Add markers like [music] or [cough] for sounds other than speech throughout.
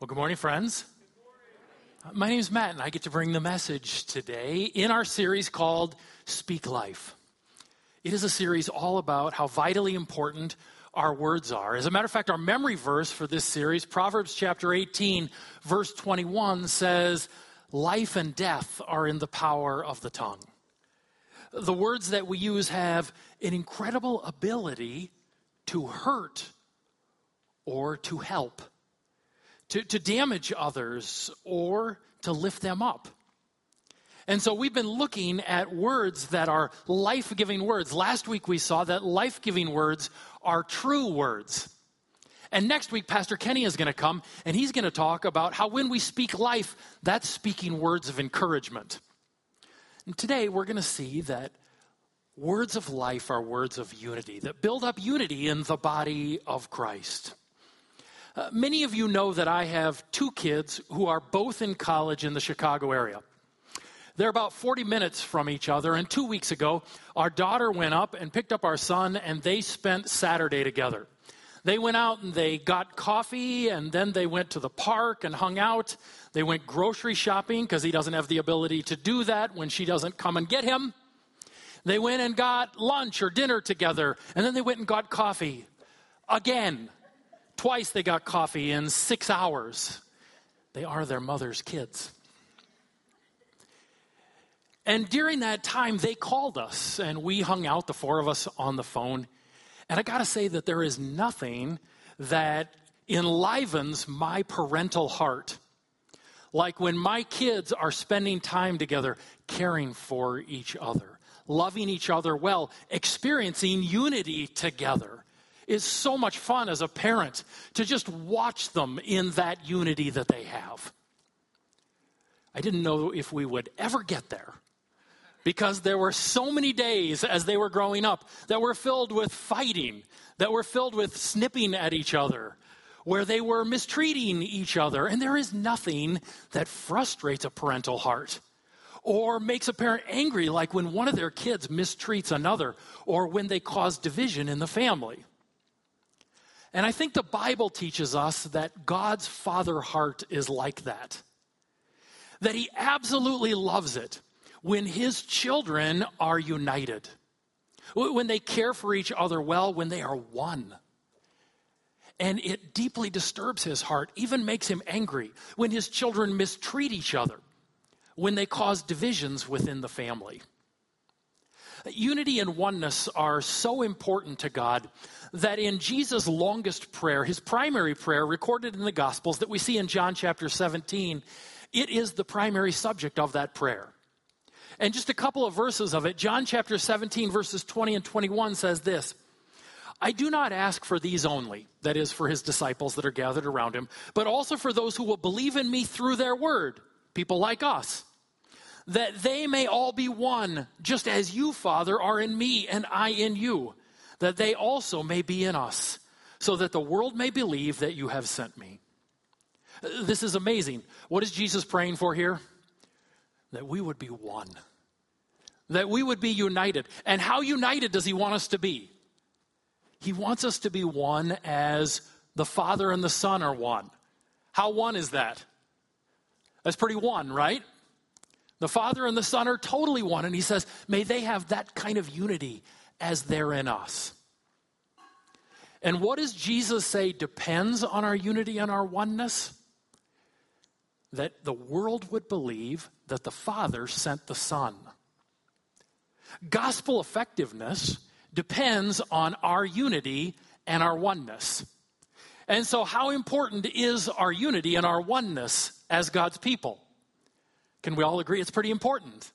Well, good morning, friends. Uh, my name is Matt, and I get to bring the message today in our series called Speak Life. It is a series all about how vitally important our words are. As a matter of fact, our memory verse for this series, Proverbs chapter 18, verse 21, says, Life and death are in the power of the tongue. The words that we use have an incredible ability to hurt or to help, to, to damage others or to lift them up. And so we've been looking at words that are life giving words. Last week we saw that life giving words are true words. And next week, Pastor Kenny is going to come and he's going to talk about how when we speak life, that's speaking words of encouragement. And today we're going to see that words of life are words of unity that build up unity in the body of Christ. Uh, many of you know that I have two kids who are both in college in the Chicago area. They're about 40 minutes from each other, and two weeks ago, our daughter went up and picked up our son, and they spent Saturday together. They went out and they got coffee, and then they went to the park and hung out. They went grocery shopping because he doesn't have the ability to do that when she doesn't come and get him. They went and got lunch or dinner together, and then they went and got coffee again. Twice they got coffee in six hours. They are their mother's kids. And during that time, they called us and we hung out, the four of us, on the phone. And I got to say that there is nothing that enlivens my parental heart like when my kids are spending time together, caring for each other, loving each other well, experiencing unity together is so much fun as a parent to just watch them in that unity that they have. I didn't know if we would ever get there because there were so many days as they were growing up that were filled with fighting, that were filled with snipping at each other, where they were mistreating each other. And there is nothing that frustrates a parental heart or makes a parent angry, like when one of their kids mistreats another or when they cause division in the family. And I think the Bible teaches us that God's father heart is like that. That he absolutely loves it when his children are united, when they care for each other well, when they are one. And it deeply disturbs his heart, even makes him angry when his children mistreat each other, when they cause divisions within the family. Unity and oneness are so important to God that in Jesus' longest prayer, his primary prayer recorded in the Gospels that we see in John chapter 17, it is the primary subject of that prayer. And just a couple of verses of it, John chapter 17, verses 20 and 21 says this I do not ask for these only, that is, for his disciples that are gathered around him, but also for those who will believe in me through their word, people like us that they may all be one, just as you, Father, are in me and I in you, that they also may be in us, so that the world may believe that you have sent me. This is amazing. What is Jesus praying for here? That we would be one, that we would be united. And how united does he want us to be? He wants us to be one as the Father and the Son are one. How one is that? That's pretty one, right? The Father and the Son are totally one. And he says, may they have that kind of unity as they're in us. And what does Jesus say depends on our unity and our oneness? That the world would believe that the Father sent the Son. Gospel effectiveness depends on our unity and our oneness. And so, how important is our unity and our oneness as God's people? Can we all agree it's pretty important?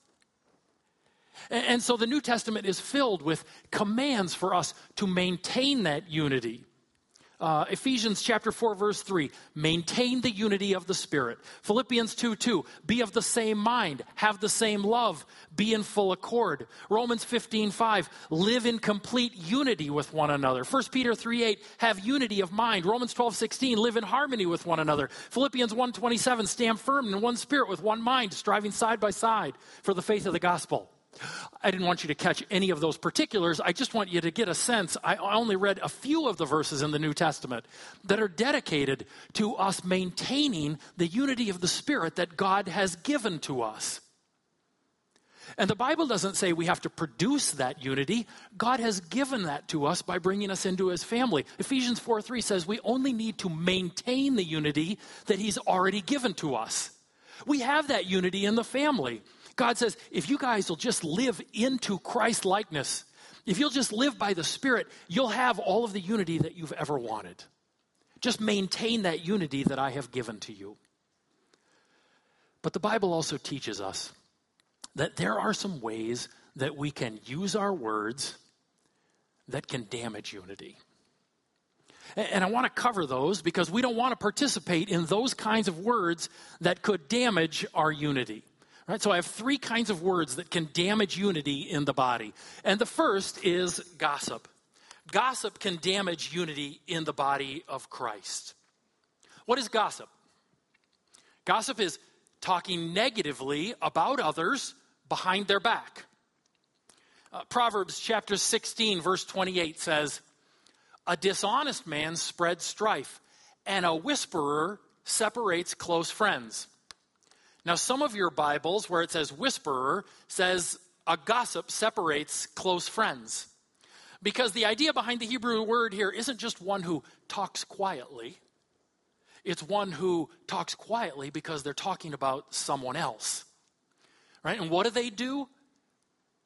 And so the New Testament is filled with commands for us to maintain that unity. Uh, Ephesians chapter 4, verse 3, maintain the unity of the Spirit. Philippians 2 2, be of the same mind, have the same love, be in full accord. Romans 15 5, live in complete unity with one another. 1 Peter 3 8, have unity of mind. Romans 12 16, live in harmony with one another. Philippians 1 27, stand firm in one spirit with one mind, striving side by side for the faith of the gospel. I didn't want you to catch any of those particulars. I just want you to get a sense. I only read a few of the verses in the New Testament that are dedicated to us maintaining the unity of the Spirit that God has given to us. And the Bible doesn't say we have to produce that unity. God has given that to us by bringing us into his family. Ephesians 4 3 says we only need to maintain the unity that he's already given to us. We have that unity in the family. God says, if you guys will just live into Christ likeness, if you'll just live by the Spirit, you'll have all of the unity that you've ever wanted. Just maintain that unity that I have given to you. But the Bible also teaches us that there are some ways that we can use our words that can damage unity. And I want to cover those because we don't want to participate in those kinds of words that could damage our unity. Right? So I have three kinds of words that can damage unity in the body. And the first is gossip. Gossip can damage unity in the body of Christ. What is gossip? Gossip is talking negatively about others behind their back. Uh, Proverbs chapter 16, verse 28 says, A dishonest man spreads strife, and a whisperer separates close friends. Now, some of your Bibles, where it says whisperer, says a gossip separates close friends. Because the idea behind the Hebrew word here isn't just one who talks quietly, it's one who talks quietly because they're talking about someone else. Right? And what do they do?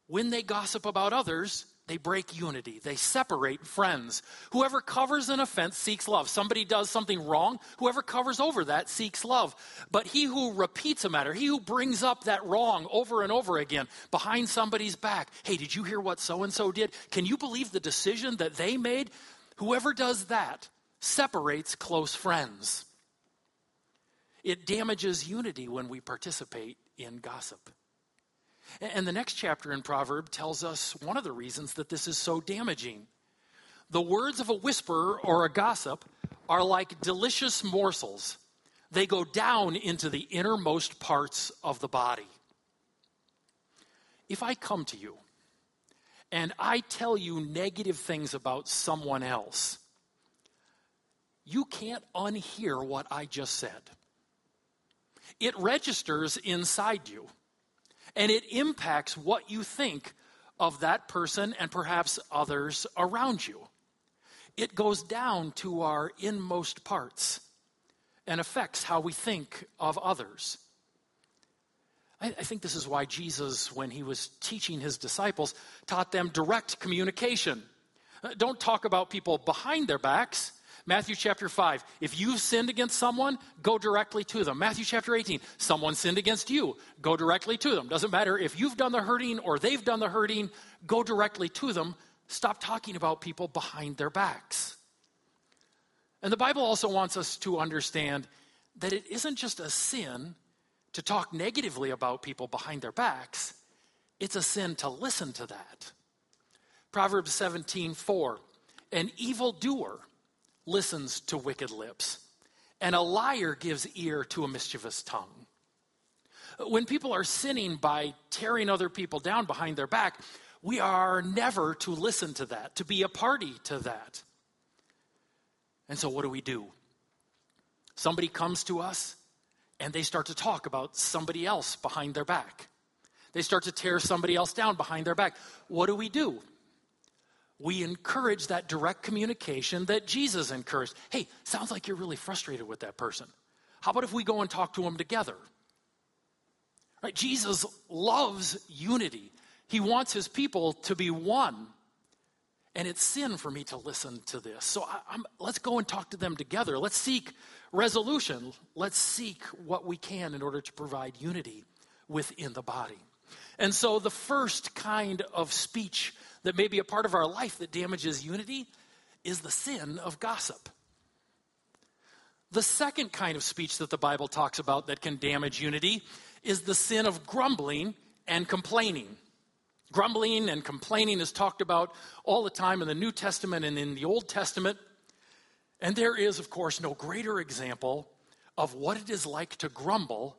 When they gossip about others, they break unity. They separate friends. Whoever covers an offense seeks love. Somebody does something wrong, whoever covers over that seeks love. But he who repeats a matter, he who brings up that wrong over and over again behind somebody's back, hey, did you hear what so and so did? Can you believe the decision that they made? Whoever does that separates close friends. It damages unity when we participate in gossip. And the next chapter in Proverb tells us one of the reasons that this is so damaging. The words of a whisperer or a gossip are like delicious morsels, they go down into the innermost parts of the body. If I come to you and I tell you negative things about someone else, you can't unhear what I just said. It registers inside you and it impacts what you think of that person and perhaps others around you. It goes down to our inmost parts and affects how we think of others. I, think this is why Jesus, when he was teaching his disciples, taught them direct communication. Uh, don't talk about people behind their backs Matthew chapter 5, if you've sinned against someone, go directly to them. Matthew chapter 18, someone sinned against you, go directly to them. Doesn't matter if you've done the hurting or they've done the hurting, go directly to them. Stop talking about people behind their backs. And the Bible also wants us to understand that it isn't just a sin to talk negatively about people behind their backs, it's a sin to listen to that. Proverbs 17 4, an evildoer listens to wicked lips, and a liar gives ear to a mischievous tongue. When people are sinning by tearing other people down behind their back, we are never to listen to that, to be a party to that. And so, what do we do? Somebody comes to us and they start to talk about somebody else behind their back. They start to tear somebody else down behind their back. What do we do? We encourage that direct communication that Jesus encouraged. Hey, sounds like you're really frustrated with that person. How about if we go and talk to them together? Right? Jesus loves unity. He wants his people to be one. And it's sin for me to listen to this. So I, let's go and talk to them together. Let's seek resolution. Let's seek what we can in order to provide unity within the body. And so the first kind of speech that may be a part of our life that damages unity is the sin of gossip. The second kind of speech that the Bible talks about that can damage unity is the sin of grumbling and complaining. Grumbling and complaining is talked about all the time in the New Testament and in the Old Testament. And there is, of course, no greater example of what it is like to grumble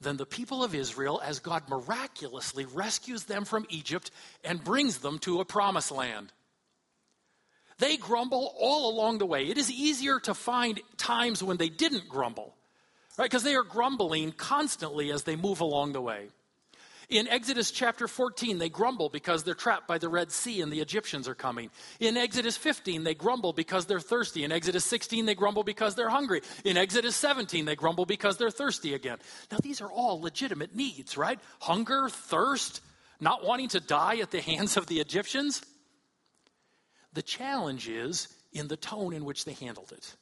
than the people of Israel as God miraculously rescues them from Egypt and brings them to a promised land. They grumble all along the way. It is easier to find times when they didn't grumble, right? Because they are grumbling constantly as they move along the way. In Exodus chapter 14, they grumble because they're trapped by the Red Sea and the Egyptians are coming. In Exodus 15, they grumble because they're thirsty. In Exodus 16, they grumble because they're hungry. In Exodus 17, they grumble because they're thirsty again. Now, these are all legitimate needs, right? Hunger, thirst, not wanting to die at the hands of the Egyptians. The challenge is in the tone in which they handled it.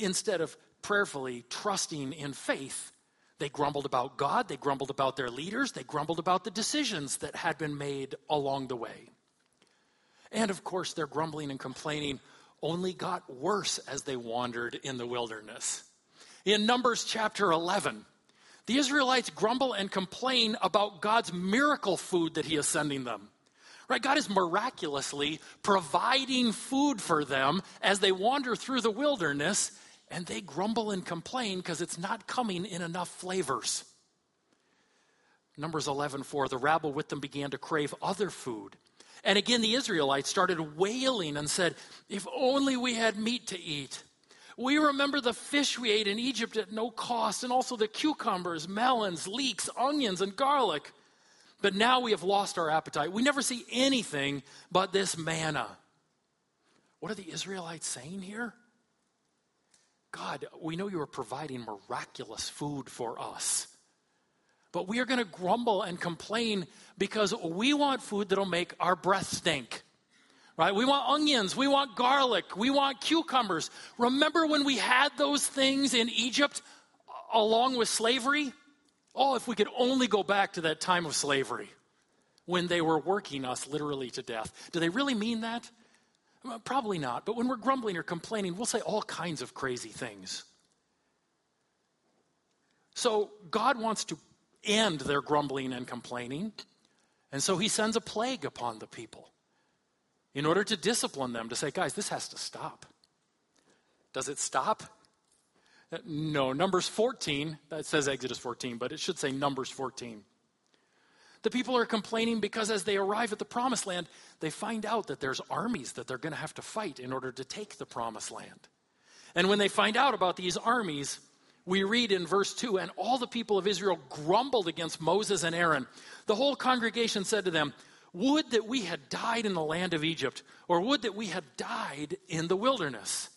Instead of prayerfully trusting in faith, they grumbled about God, they grumbled about their leaders, they grumbled about the decisions that had been made along the way. And of course, their grumbling and complaining only got worse as they wandered in the wilderness. In Numbers chapter 11, the Israelites grumble and complain about God's miracle food that He is sending them. Right? God is miraculously providing food for them as they wander through the wilderness, and they grumble and complain because it's not coming in enough flavors. Numbers 11 4, the rabble with them began to crave other food. And again, the Israelites started wailing and said, If only we had meat to eat. We remember the fish we ate in Egypt at no cost, and also the cucumbers, melons, leeks, onions, and garlic. But now we have lost our appetite. We never see anything but this manna. What are the Israelites saying here? God, we know you are providing miraculous food for us. But we are going to grumble and complain because we want food that'll make our breath stink. Right? We want onions, we want garlic, we want cucumbers. Remember when we had those things in Egypt along with slavery? Oh, if we could only go back to that time of slavery when they were working us literally to death. Do they really mean that? Probably not. But when we're grumbling or complaining, we'll say all kinds of crazy things. So God wants to end their grumbling and complaining. And so he sends a plague upon the people in order to discipline them, to say, guys, this has to stop. Does it stop? Uh, no, Numbers 14, that says Exodus 14, but it should say Numbers 14. The people are complaining because as they arrive at the promised land, they find out that there's armies that they're going to have to fight in order to take the promised land. And when they find out about these armies, we read in verse 2 and all the people of Israel grumbled against Moses and Aaron. The whole congregation said to them, Would that we had died in the land of Egypt, or would that we had died in the wilderness.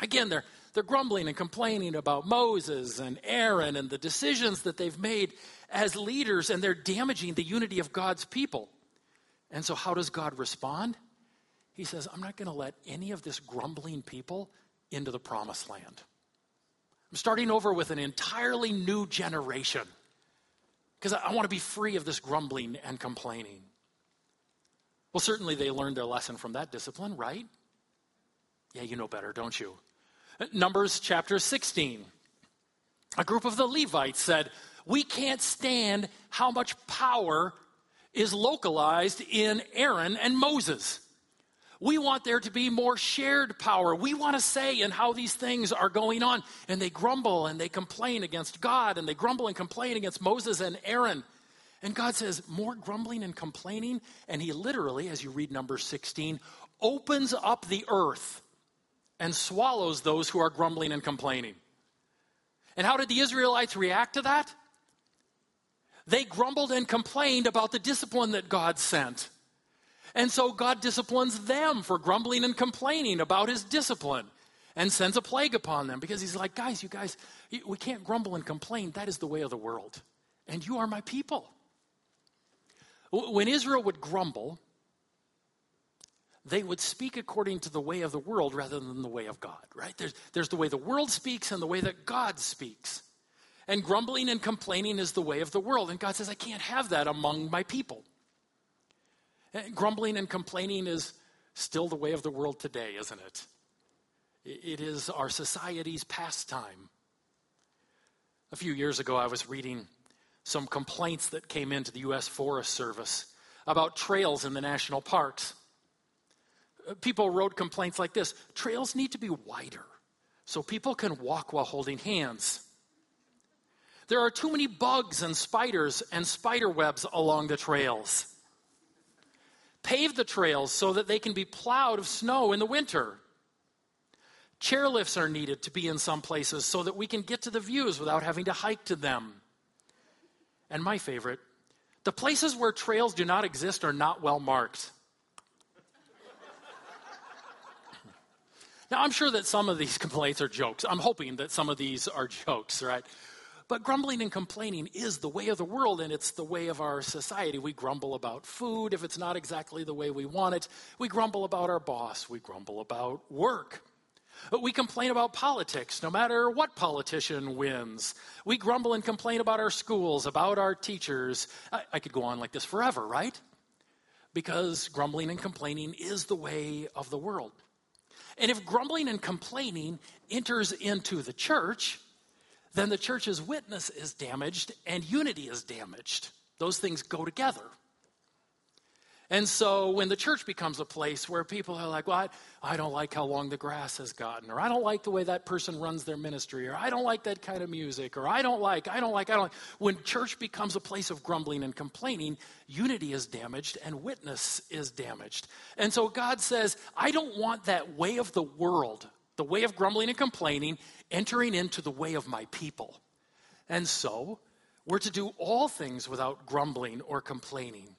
Again, they're, they're grumbling and complaining about Moses and Aaron and the decisions that they've made as leaders, and they're damaging the unity of God's people. And so, how does God respond? He says, I'm not going to let any of this grumbling people into the promised land. I'm starting over with an entirely new generation because I, I want to be free of this grumbling and complaining. Well, certainly they learned their lesson from that discipline, right? Yeah, you know better, don't you? Numbers chapter 16. A group of the Levites said, We can't stand how much power is localized in Aaron and Moses. We want there to be more shared power. We want to say in how these things are going on. And they grumble and they complain against God and they grumble and complain against Moses and Aaron. And God says, more grumbling and complaining. And He literally, as you read number 16, opens up the earth and swallows those who are grumbling and complaining. And how did the Israelites react to that? They grumbled and complained about the discipline that God sent. And so God disciplines them for grumbling and complaining about his discipline and sends a plague upon them because he's like, guys, you guys, we can't grumble and complain. That is the way of the world. And you are my people. When Israel would grumble, they would speak according to the way of the world rather than the way of God, right? There's, there's the way the world speaks and the way that God speaks. And grumbling and complaining is the way of the world. And God says, I can't have that among my people. And grumbling and complaining is still the way of the world today, isn't it? It is our society's pastime. A few years ago, I was reading some complaints that came into the U.S. Forest Service about trails in the national parks people wrote complaints like this trails need to be wider so people can walk while holding hands. There are too many bugs and spiders and spider webs along the trails. Pave the trails so that they can be plowed of snow in the winter. Chairlifts are needed to be in some places so that we can get to the views without having to hike to them. And my favorite, the places where trails do not exist are not well marked. Now, I'm sure that some of these [laughs] complaints are jokes. I'm hoping that some of these are jokes, right? But grumbling and complaining is the way of the world and it's the way of our society. We grumble about food if it's not exactly the way we want it. We grumble about our boss. We grumble about work. We complain about politics, no matter what politician wins. We grumble and complain about our schools, about our teachers. I, I could go on like this forever, right? Because grumbling and complaining is the way of the world. And if grumbling and complaining enters into the church, then the church's witness is damaged and unity is damaged. Those things go together. And so when the church becomes a place where people are like, well, I, I, don't like how long the grass has gotten, or I don't like the way that person runs their ministry, or I don't like that kind of music, or I don't like, I don't like, I don't like. When church becomes a place of grumbling and complaining, unity is damaged and witness is damaged. And so God says, I don't want that way of the world, the way of grumbling and complaining, entering into the way of my people. And so we're to do all things without grumbling or complaining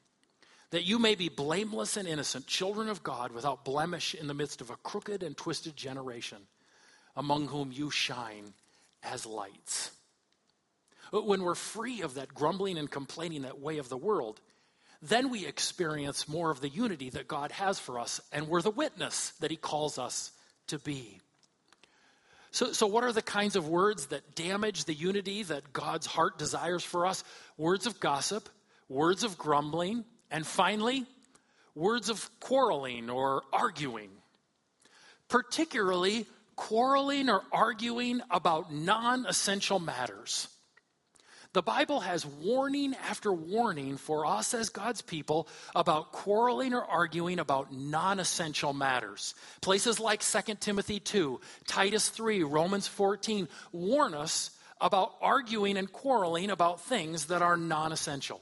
that you may be blameless and innocent, children of God, without blemish in the midst of a crooked and twisted generation, among whom you shine as lights. When we're free of that grumbling and complaining, that way of the world, then we experience more of the unity that God has for us, and we're the witness that He calls us to be. So, so, what are the kinds of words that damage the unity that God's heart desires for us? Words of gossip, words of grumbling, and finally, words of quarreling or arguing, particularly quarreling or arguing about non essential matters. The Bible has warning after warning for us as God's people about quarreling or arguing about non essential matters. Places like 2 Timothy 2, Titus 3, Romans 14 warn us about arguing and quarreling about things that are non essential.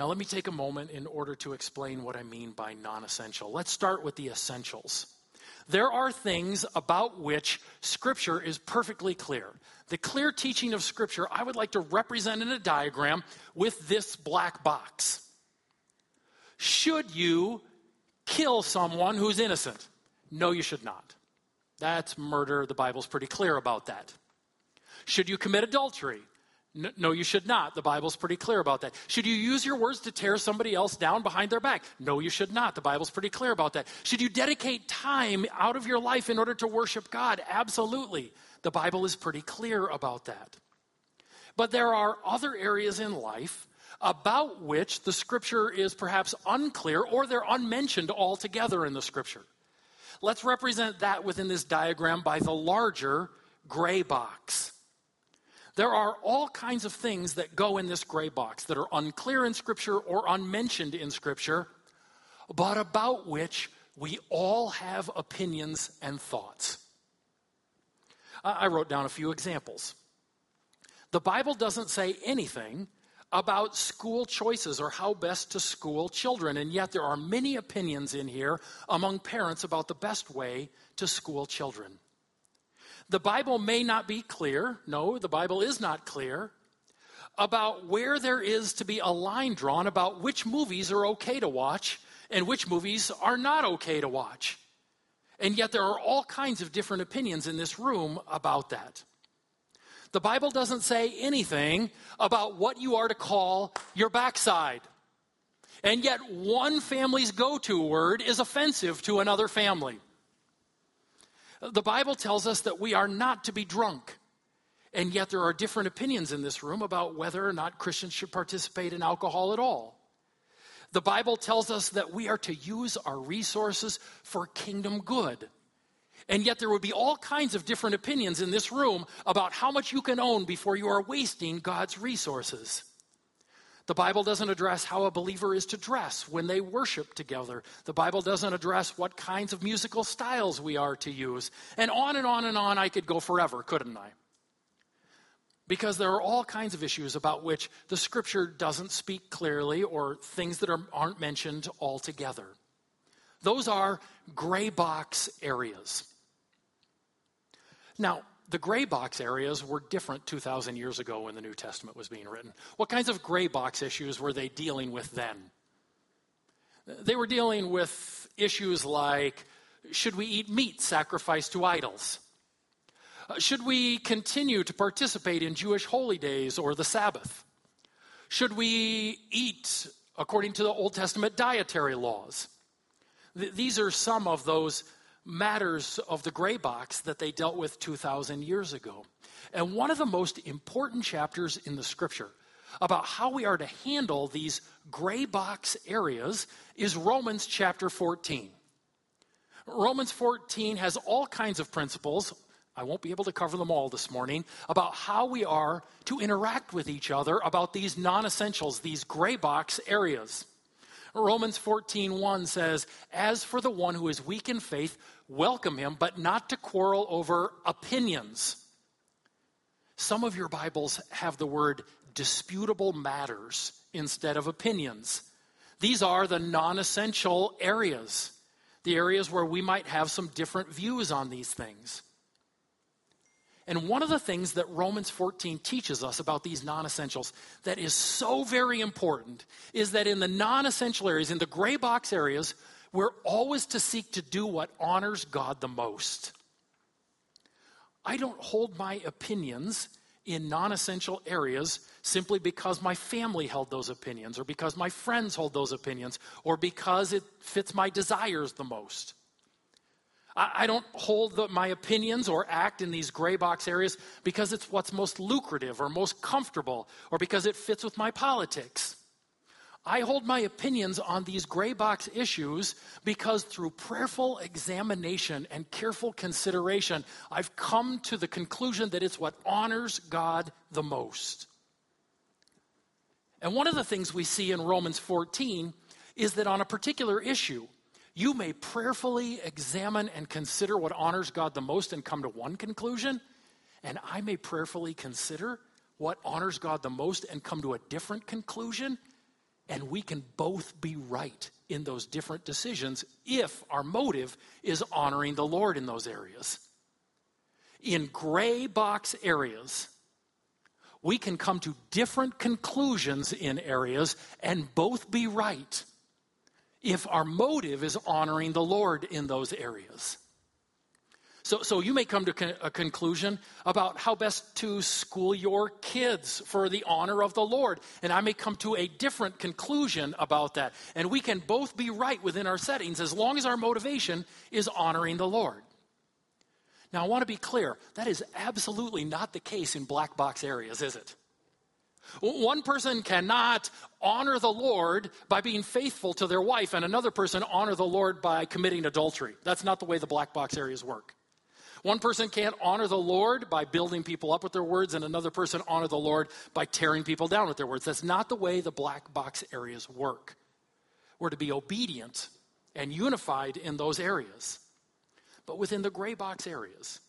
Now, let me take a moment in order to explain what I mean by non essential. Let's start with the essentials. There are things about which Scripture is perfectly clear. The clear teaching of Scripture, I would like to represent in a diagram with this black box. Should you kill someone who's innocent? No, you should not. That's murder. The Bible's pretty clear about that. Should you commit adultery? No, you should not. The Bible's pretty clear about that. Should you use your words to tear somebody else down behind their back? No, you should not. The Bible's pretty clear about that. Should you dedicate time out of your life in order to worship God? Absolutely. The Bible is pretty clear about that. But there are other areas in life about which the Scripture is perhaps unclear or they're unmentioned altogether in the Scripture. Let's represent that within this diagram by the larger gray box. There are all kinds of things that go in this gray box that are unclear in Scripture or unmentioned in Scripture, but about which we all have opinions and thoughts. I wrote down a few examples. The Bible doesn't say anything about school choices or how best to school children, and yet there are many opinions in here among parents about the best way to school children. The Bible may not be clear, no, the Bible is not clear, about where there is to be a line drawn about which movies are okay to watch and which movies are not okay to watch. And yet there are all kinds of different opinions in this room about that. The Bible doesn't say anything about what you are to call your backside. And yet, one family's go to word is offensive to another family. The Bible tells us that we are not to be drunk. And yet, there are different opinions in this room about whether or not Christians should participate in alcohol at all. The Bible tells us that we are to use our resources for kingdom good. And yet, there would be all kinds of different opinions in this room about how much you can own before you are wasting God's resources. The Bible doesn't address how a believer is to dress when they worship together. The Bible doesn't address what kinds of musical styles we are to use. And on and on and on, I could go forever, couldn't I? because there are all kinds of issues about which the scripture doesn't speak clearly or things that are, aren't mentioned altogether. Those are gray box areas. Now, the gray box areas were different 2,000 years ago when the New Testament was being written. What kinds of gray box issues were they dealing with then? They were dealing with issues like should we eat meat sacrificed to idols? Uh, should we continue to participate in Jewish holy days or the Sabbath? Should we eat according to the Old Testament dietary laws? Th- these are some of those matters of the gray box that they dealt with 2,000 years ago. And one of the most important chapters in the scripture about how we are to handle these gray box areas is Romans chapter 14. Romans 14 has all kinds of principles. I won't be able to cover them all this morning about how we are to interact with each other about these non essentials, these gray box areas. Romans 14:1 says, "As for the one who is weak in faith, welcome him, but not to quarrel over opinions." Some of your Bibles have the word disputable matters instead of opinions. These are the non-essential areas, the areas where we might have some different views on these things. And one of the things that Romans 14 teaches us about these non essentials that is so very important is that in the non essential areas, in the gray box areas, we're always to seek to do what honors God the most. I don't hold my opinions in non essential areas simply because my family held those opinions, or because my friends hold those opinions, or because it fits my desires the most. I, don't hold the, my opinions or act in these gray box areas because it's what's most lucrative or most comfortable or because it fits with my politics. I hold my opinions on these gray box issues because through prayerful examination and careful consideration, I've come to the conclusion that it's what honors God the most. And one of the things we see in Romans 14 is that on a particular issue, you may prayerfully examine and consider what honors God the most and come to one conclusion, and I may prayerfully consider what honors God the most and come to a different conclusion, and we can both be right in those different decisions if our motive is honoring the Lord in those areas. In gray box areas, we can come to different conclusions in areas and both be right if our motive is honoring the Lord in those areas. So, so you may come to a conclusion about how best to school your kids for the honor of the Lord. And I may come to a different conclusion about that. And we can both be right within our settings as long as our motivation is honoring the Lord. Now, I want to be clear that is absolutely not the case in black box areas, is it? One person cannot honor the Lord by being faithful to their wife, and another person honor the Lord by committing adultery. That's not the way the black box areas work. One person can't honor the Lord by building people up with their words, and another person honor the Lord by tearing people down with their words. That's not the way the black box areas work. We're to be obedient and unified in those areas. But within the gray box areas,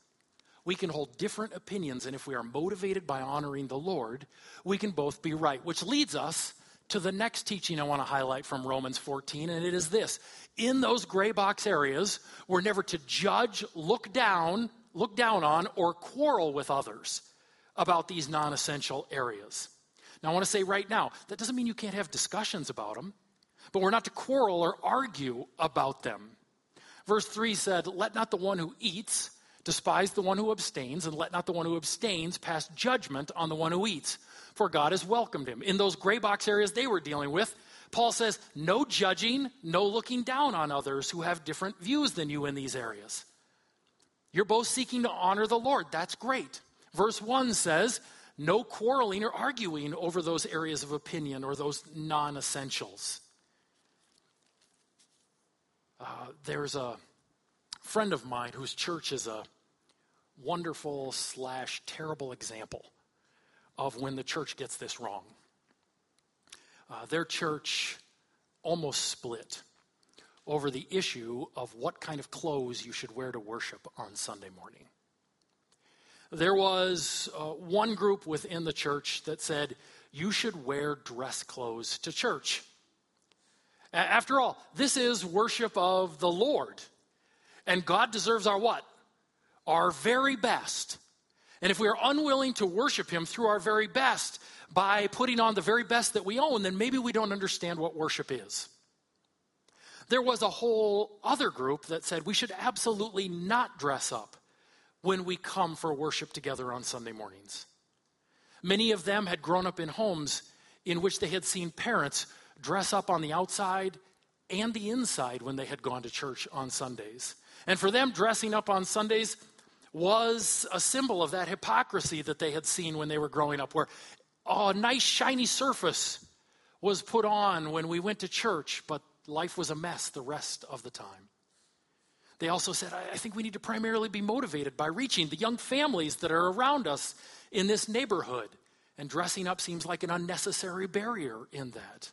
we can hold different opinions, and if we are motivated by honoring the Lord, we can both be right. Which leads us to the next teaching I want to highlight from Romans 14, and it is this. In those gray box areas, we're never to judge, look down, look down on, or quarrel with others about these non essential areas. Now, I want to say right now, that doesn't mean you can't have discussions about them, but we're not to quarrel or argue about them. Verse 3 said, Let not the one who eats Despise the one who abstains, and let not the one who abstains pass judgment on the one who eats, for God has welcomed him. In those gray box areas they were dealing with, Paul says, no judging, no looking down on others who have different views than you in these areas. You're both seeking to honor the Lord. That's great. Verse 1 says, no quarreling or arguing over those areas of opinion or those non essentials. Uh, there's a friend of mine whose church is a wonderful slash terrible example of when the church gets this wrong. Uh, their church almost split over the issue of what kind of clothes you should wear to worship on Sunday morning. there was uh, one group within the church that said, you should wear dress clothes to church. After all, this is worship of the Lord. And God deserves our what? Our very best. And if we are unwilling to worship Him through our very best by putting on the very best that we own, then maybe we don't understand what worship is. There was a whole other group that said we should absolutely not dress up when we come for worship together on Sunday mornings. Many of them had grown up in homes in which they had seen parents dress up on the outside and the inside when they had gone to church on Sundays. And for them, dressing up on Sundays was a symbol of that hypocrisy that they had seen when they were growing up, where oh, a nice, shiny surface was put on when we went to church, but life was a mess the rest of the time. They also said, I think we need to primarily be motivated by reaching the young families that are around us in this neighborhood. And dressing up seems like an unnecessary barrier in that.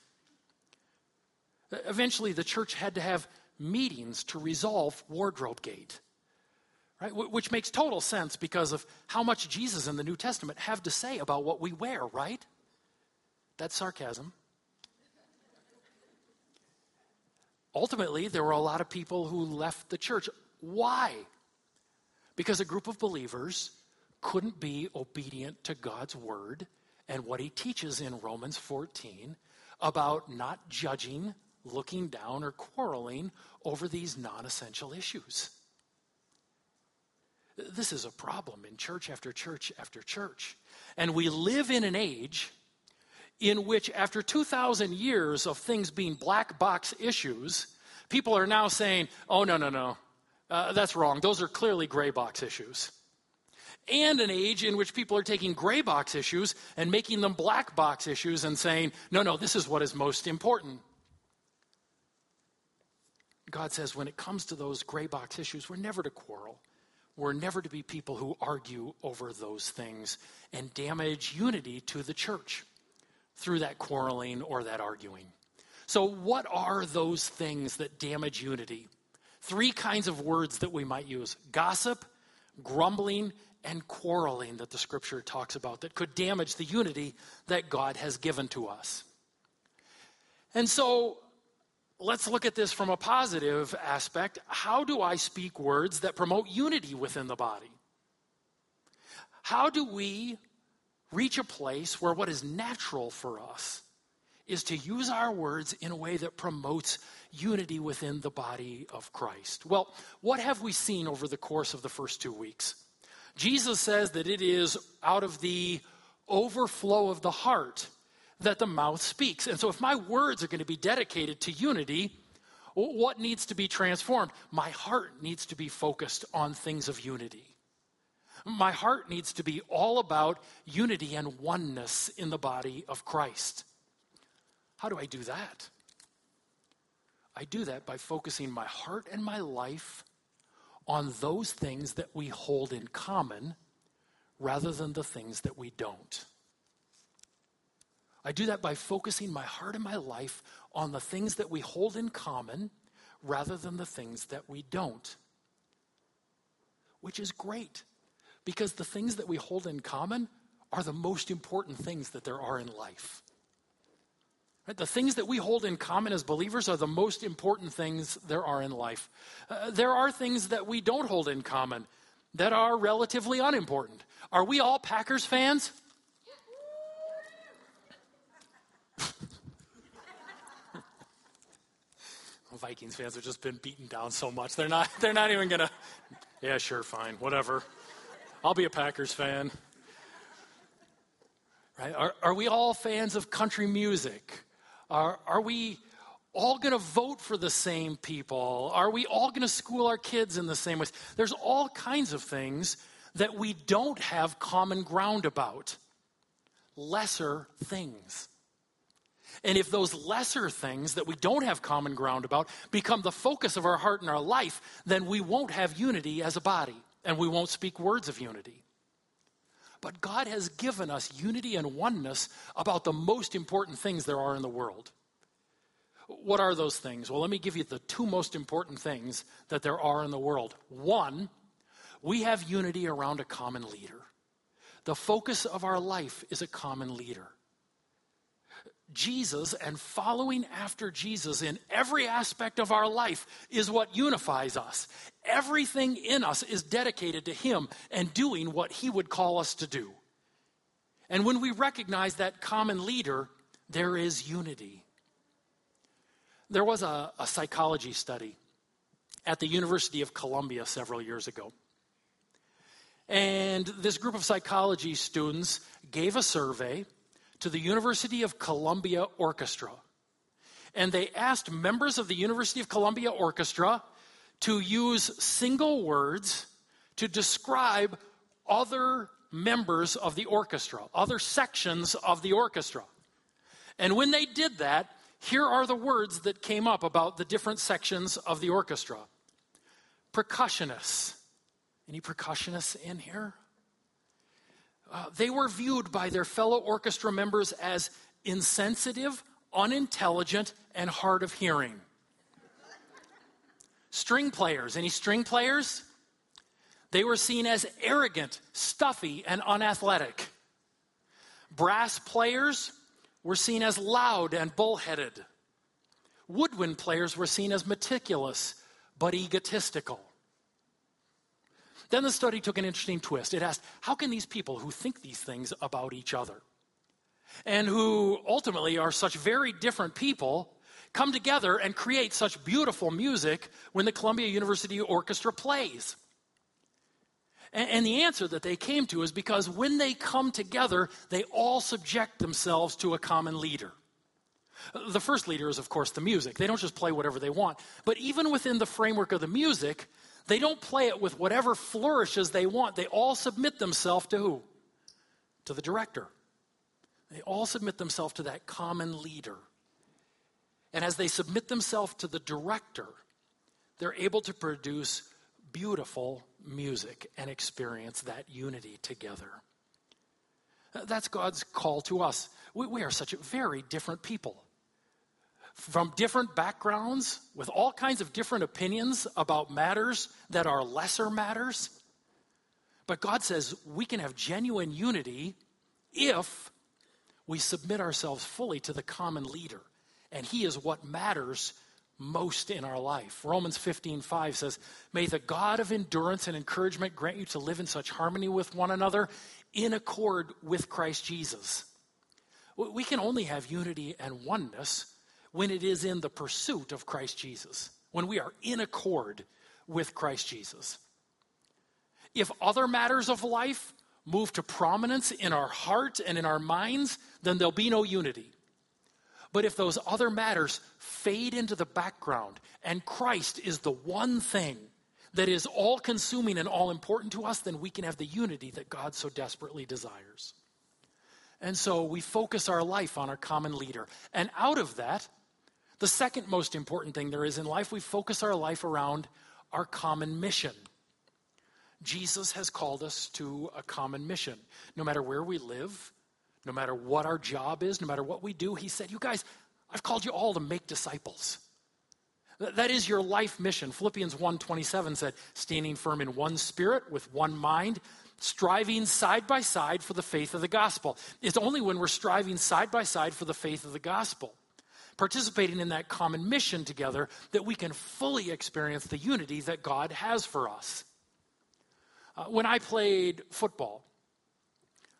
Eventually, the church had to have meetings to resolve wardrobe gate, right? Which makes total sense because of how much Jesus in the New Testament have to say about what we wear, right? That's sarcasm. Ultimately, there were a lot of people who left the church. Why? Because a group of believers couldn't be obedient to God's word and what he teaches in Romans 14 about not judging, looking down, or quarreling over these non essential issues. This is a problem in church after church after church. And we live in an age in which, after 2,000 years of things being black box issues, people are now saying, oh, no, no, no, uh, that's wrong. Those are clearly gray box issues and an age in which people are taking gray box issues and making them black box issues and saying, no, no, this is what is most important. God says when it comes to those gray box issues, we're never to quarrel. We're never to be people who argue over those things and damage unity to the church through that quarreling or that arguing. So, what are those things that damage unity? Three kinds of words that we might use gossip, grumbling, and quarreling that the scripture talks about that could damage the unity that God has given to us. And so let's look at this from a positive aspect. How do I speak words that promote unity within the body? How do we reach a place where what is natural for us is to use our words in a way that promotes unity within the body of Christ? Well, what have we seen over the course of the first two weeks? Jesus says that it is out of the overflow of the heart that the mouth speaks. And so, if my words are going to be dedicated to unity, what needs to be transformed? My heart needs to be focused on things of unity. My heart needs to be all about unity and oneness in the body of Christ. How do I do that? I do that by focusing my heart and my life on those things that we hold in common rather than the things that we don't. I do that by focusing my heart and my life on the things that we hold in common rather than the things that we don't. Which is great because the things that we hold in common are the most important things that there are in life. The things that we hold in common as believers are the most important things there are in life. Uh, there are things that we don't hold in common that are relatively unimportant. Are we all Packers fans? Vikings fans have just been beaten down so much. They're not they're not even going to Yeah, sure, fine. Whatever. I'll be a Packers fan. Right? Are, are we all fans of country music? Are, are we all going to vote for the same people? Are we all going to school our kids in the same ways? There's all kinds of things that we don't have common ground about. Lesser things. And if those lesser things that we don't have common ground about become the focus of our heart and our life, then we won't have unity as a body and we won't speak words of unity. But God has given us unity and oneness about the most important things there are in the world. What are those things? Well, let me give you the two most important things that there are in the world. One, we have unity around a common leader. the focus of our life is a common leader. Jesus and following after Jesus in every aspect of our life is what unifies us. Everything in us is dedicated to Him and doing what He would call us to do. And when we recognize that common leader, there is unity. There was a, a psychology study at the University of Columbia several years ago. And this group of psychology students gave a survey to the University of Columbia Orchestra. And they asked members of the University of Columbia Orchestra to use single words to describe other members of the orchestra, other sections of the orchestra. And when they did that, here are the words that came up about the different sections of the orchestra percussionists. Any percussionists in here? Uh, they were viewed by their fellow orchestra members as insensitive, unintelligent, and hard of hearing. String players, any string players? They were seen as arrogant, stuffy, and unathletic. Brass players were seen as loud and bullheaded. Woodwind players were seen as meticulous but egotistical. Then the study took an interesting twist. It asked, how can these people who think these things about each other and who ultimately are such very different people come together and create such beautiful music when the Columbia University Orchestra plays? And, the answer that they came to is because when they come together, they all subject themselves to a common leader. The first leader is, of course, the music. They don't just play whatever they want. But even within the framework of the music, they don't play it with whatever flourishes they want. They all submit themselves to who? To the director. They all submit themselves to that common leader. And as they submit themselves to the director, they're able to produce beautiful music and experience that unity together. That's God's call to us. We, we are such very different people from different backgrounds with all kinds of different opinions about matters that are lesser matters. But God says we can have genuine unity if we submit ourselves fully to the common leader. And He is what matters most in our life. Romans 15, 5 says, May the God of endurance and encouragement grant you to live in such harmony with one another in accord with Christ Jesus. We can only have unity and oneness when it is in the pursuit of Christ Jesus, when we are in accord with Christ Jesus. If other matters of life move to prominence in our heart and in our minds, then there'll be no unity. But if those other matters fade into the background and Christ is the one thing that is all consuming and all important to us, then we can have the unity that God so desperately desires. And so we focus our life on our common leader. And out of that, the second most important thing there is in life, we focus our life around our common mission. Jesus has called us to a common mission. No matter where we live, no matter what our job is, no matter what we do, he said, You guys, I've called you all to make disciples. That is your life mission. Philippians 1:27 said, standing firm in one spirit with one mind, striving side by side for the faith of the gospel. It's only when we're striving side by side for the faith of the gospel participating in that common mission together that we can fully experience the unity that God has for us. Uh, when I played football,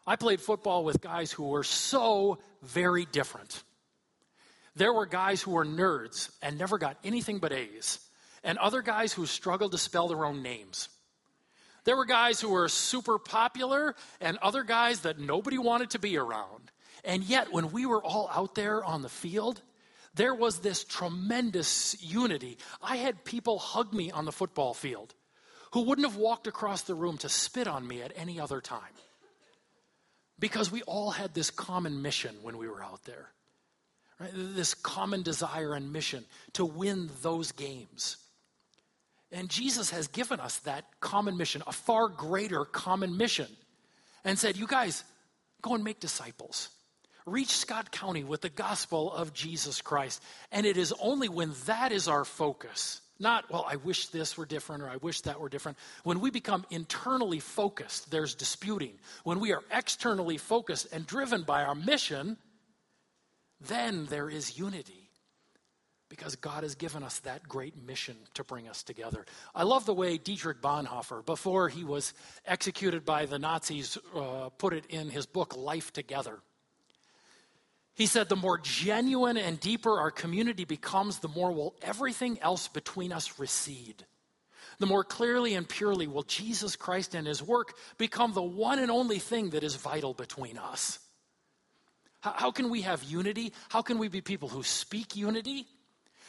I played football with guys who were so very different. There were guys who were nerds and never got anything but A's, and other guys who struggled to spell their own names. There were guys who were super popular and other guys that nobody wanted to be around. And yet, when we were all out there on the field, there was this tremendous unity. I had people hug me on the football field who wouldn't have walked across the room to spit on me at any other time. Because we all had this common mission when we were out there. Right? This common desire and mission to win those games. And Jesus has given us that common mission, a far greater common mission, and said, You guys, go and make disciples reach Scott County with the gospel of Jesus Christ. And it is only when that is our focus Not, well, I wish this were different or I wish that were different. When we become internally focused, there's disputing. When we are externally focused and driven by our mission, then there is unity because God has given us that great mission to bring us together. I love the way Dietrich Bonhoeffer, before he was executed by the Nazis, uh, put it in his book, Life Together. He said, The more genuine and deeper our community becomes, the more will everything else between us recede. The more clearly and purely will Jesus Christ and his work become the one and only thing that is vital between us. How, can we have unity? How can we be people who speak unity?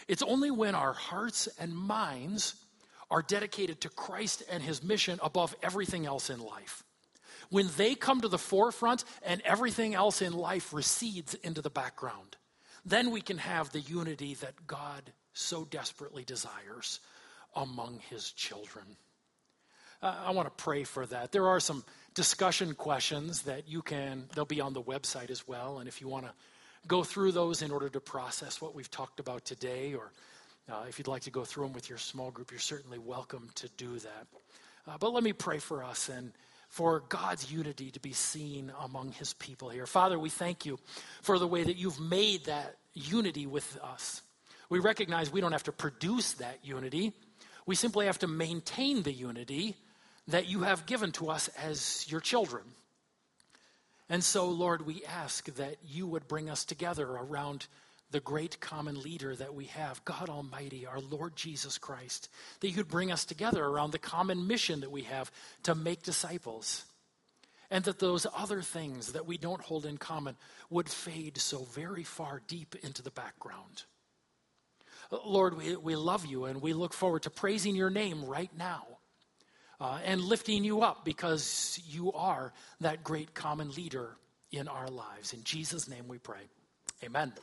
It's only when our hearts and minds are dedicated to Christ and his mission above everything else in life. When they come to the forefront and everything else in life recedes into the background, then we can have the unity that God so desperately desires among his children. Uh, I want to pray for that. There are some discussion questions that you can, they'll be on the website as well. And if you want to go through those in order to process what we've talked about today, or uh, if you'd like to go through them with your small group, you're certainly welcome to do that. Uh, but let me pray for us and for God's unity to be seen among his people here. Father, we thank you for the way that you've made that unity with us. We recognize we don't have to produce that unity, we simply have to maintain the unity that you have given to us as your children. And so, Lord, we ask that you would bring us together around the great common leader that we have, God Almighty, our Lord Jesus Christ, that you'd bring us together around the common mission that we have to make disciples. And that those other things that we don't hold in common would fade so very far deep into the background. Lord, we, we love you and we look forward to praising your name right now uh, and lifting you up because you are that great common leader in our lives. In Jesus' name we pray. Amen.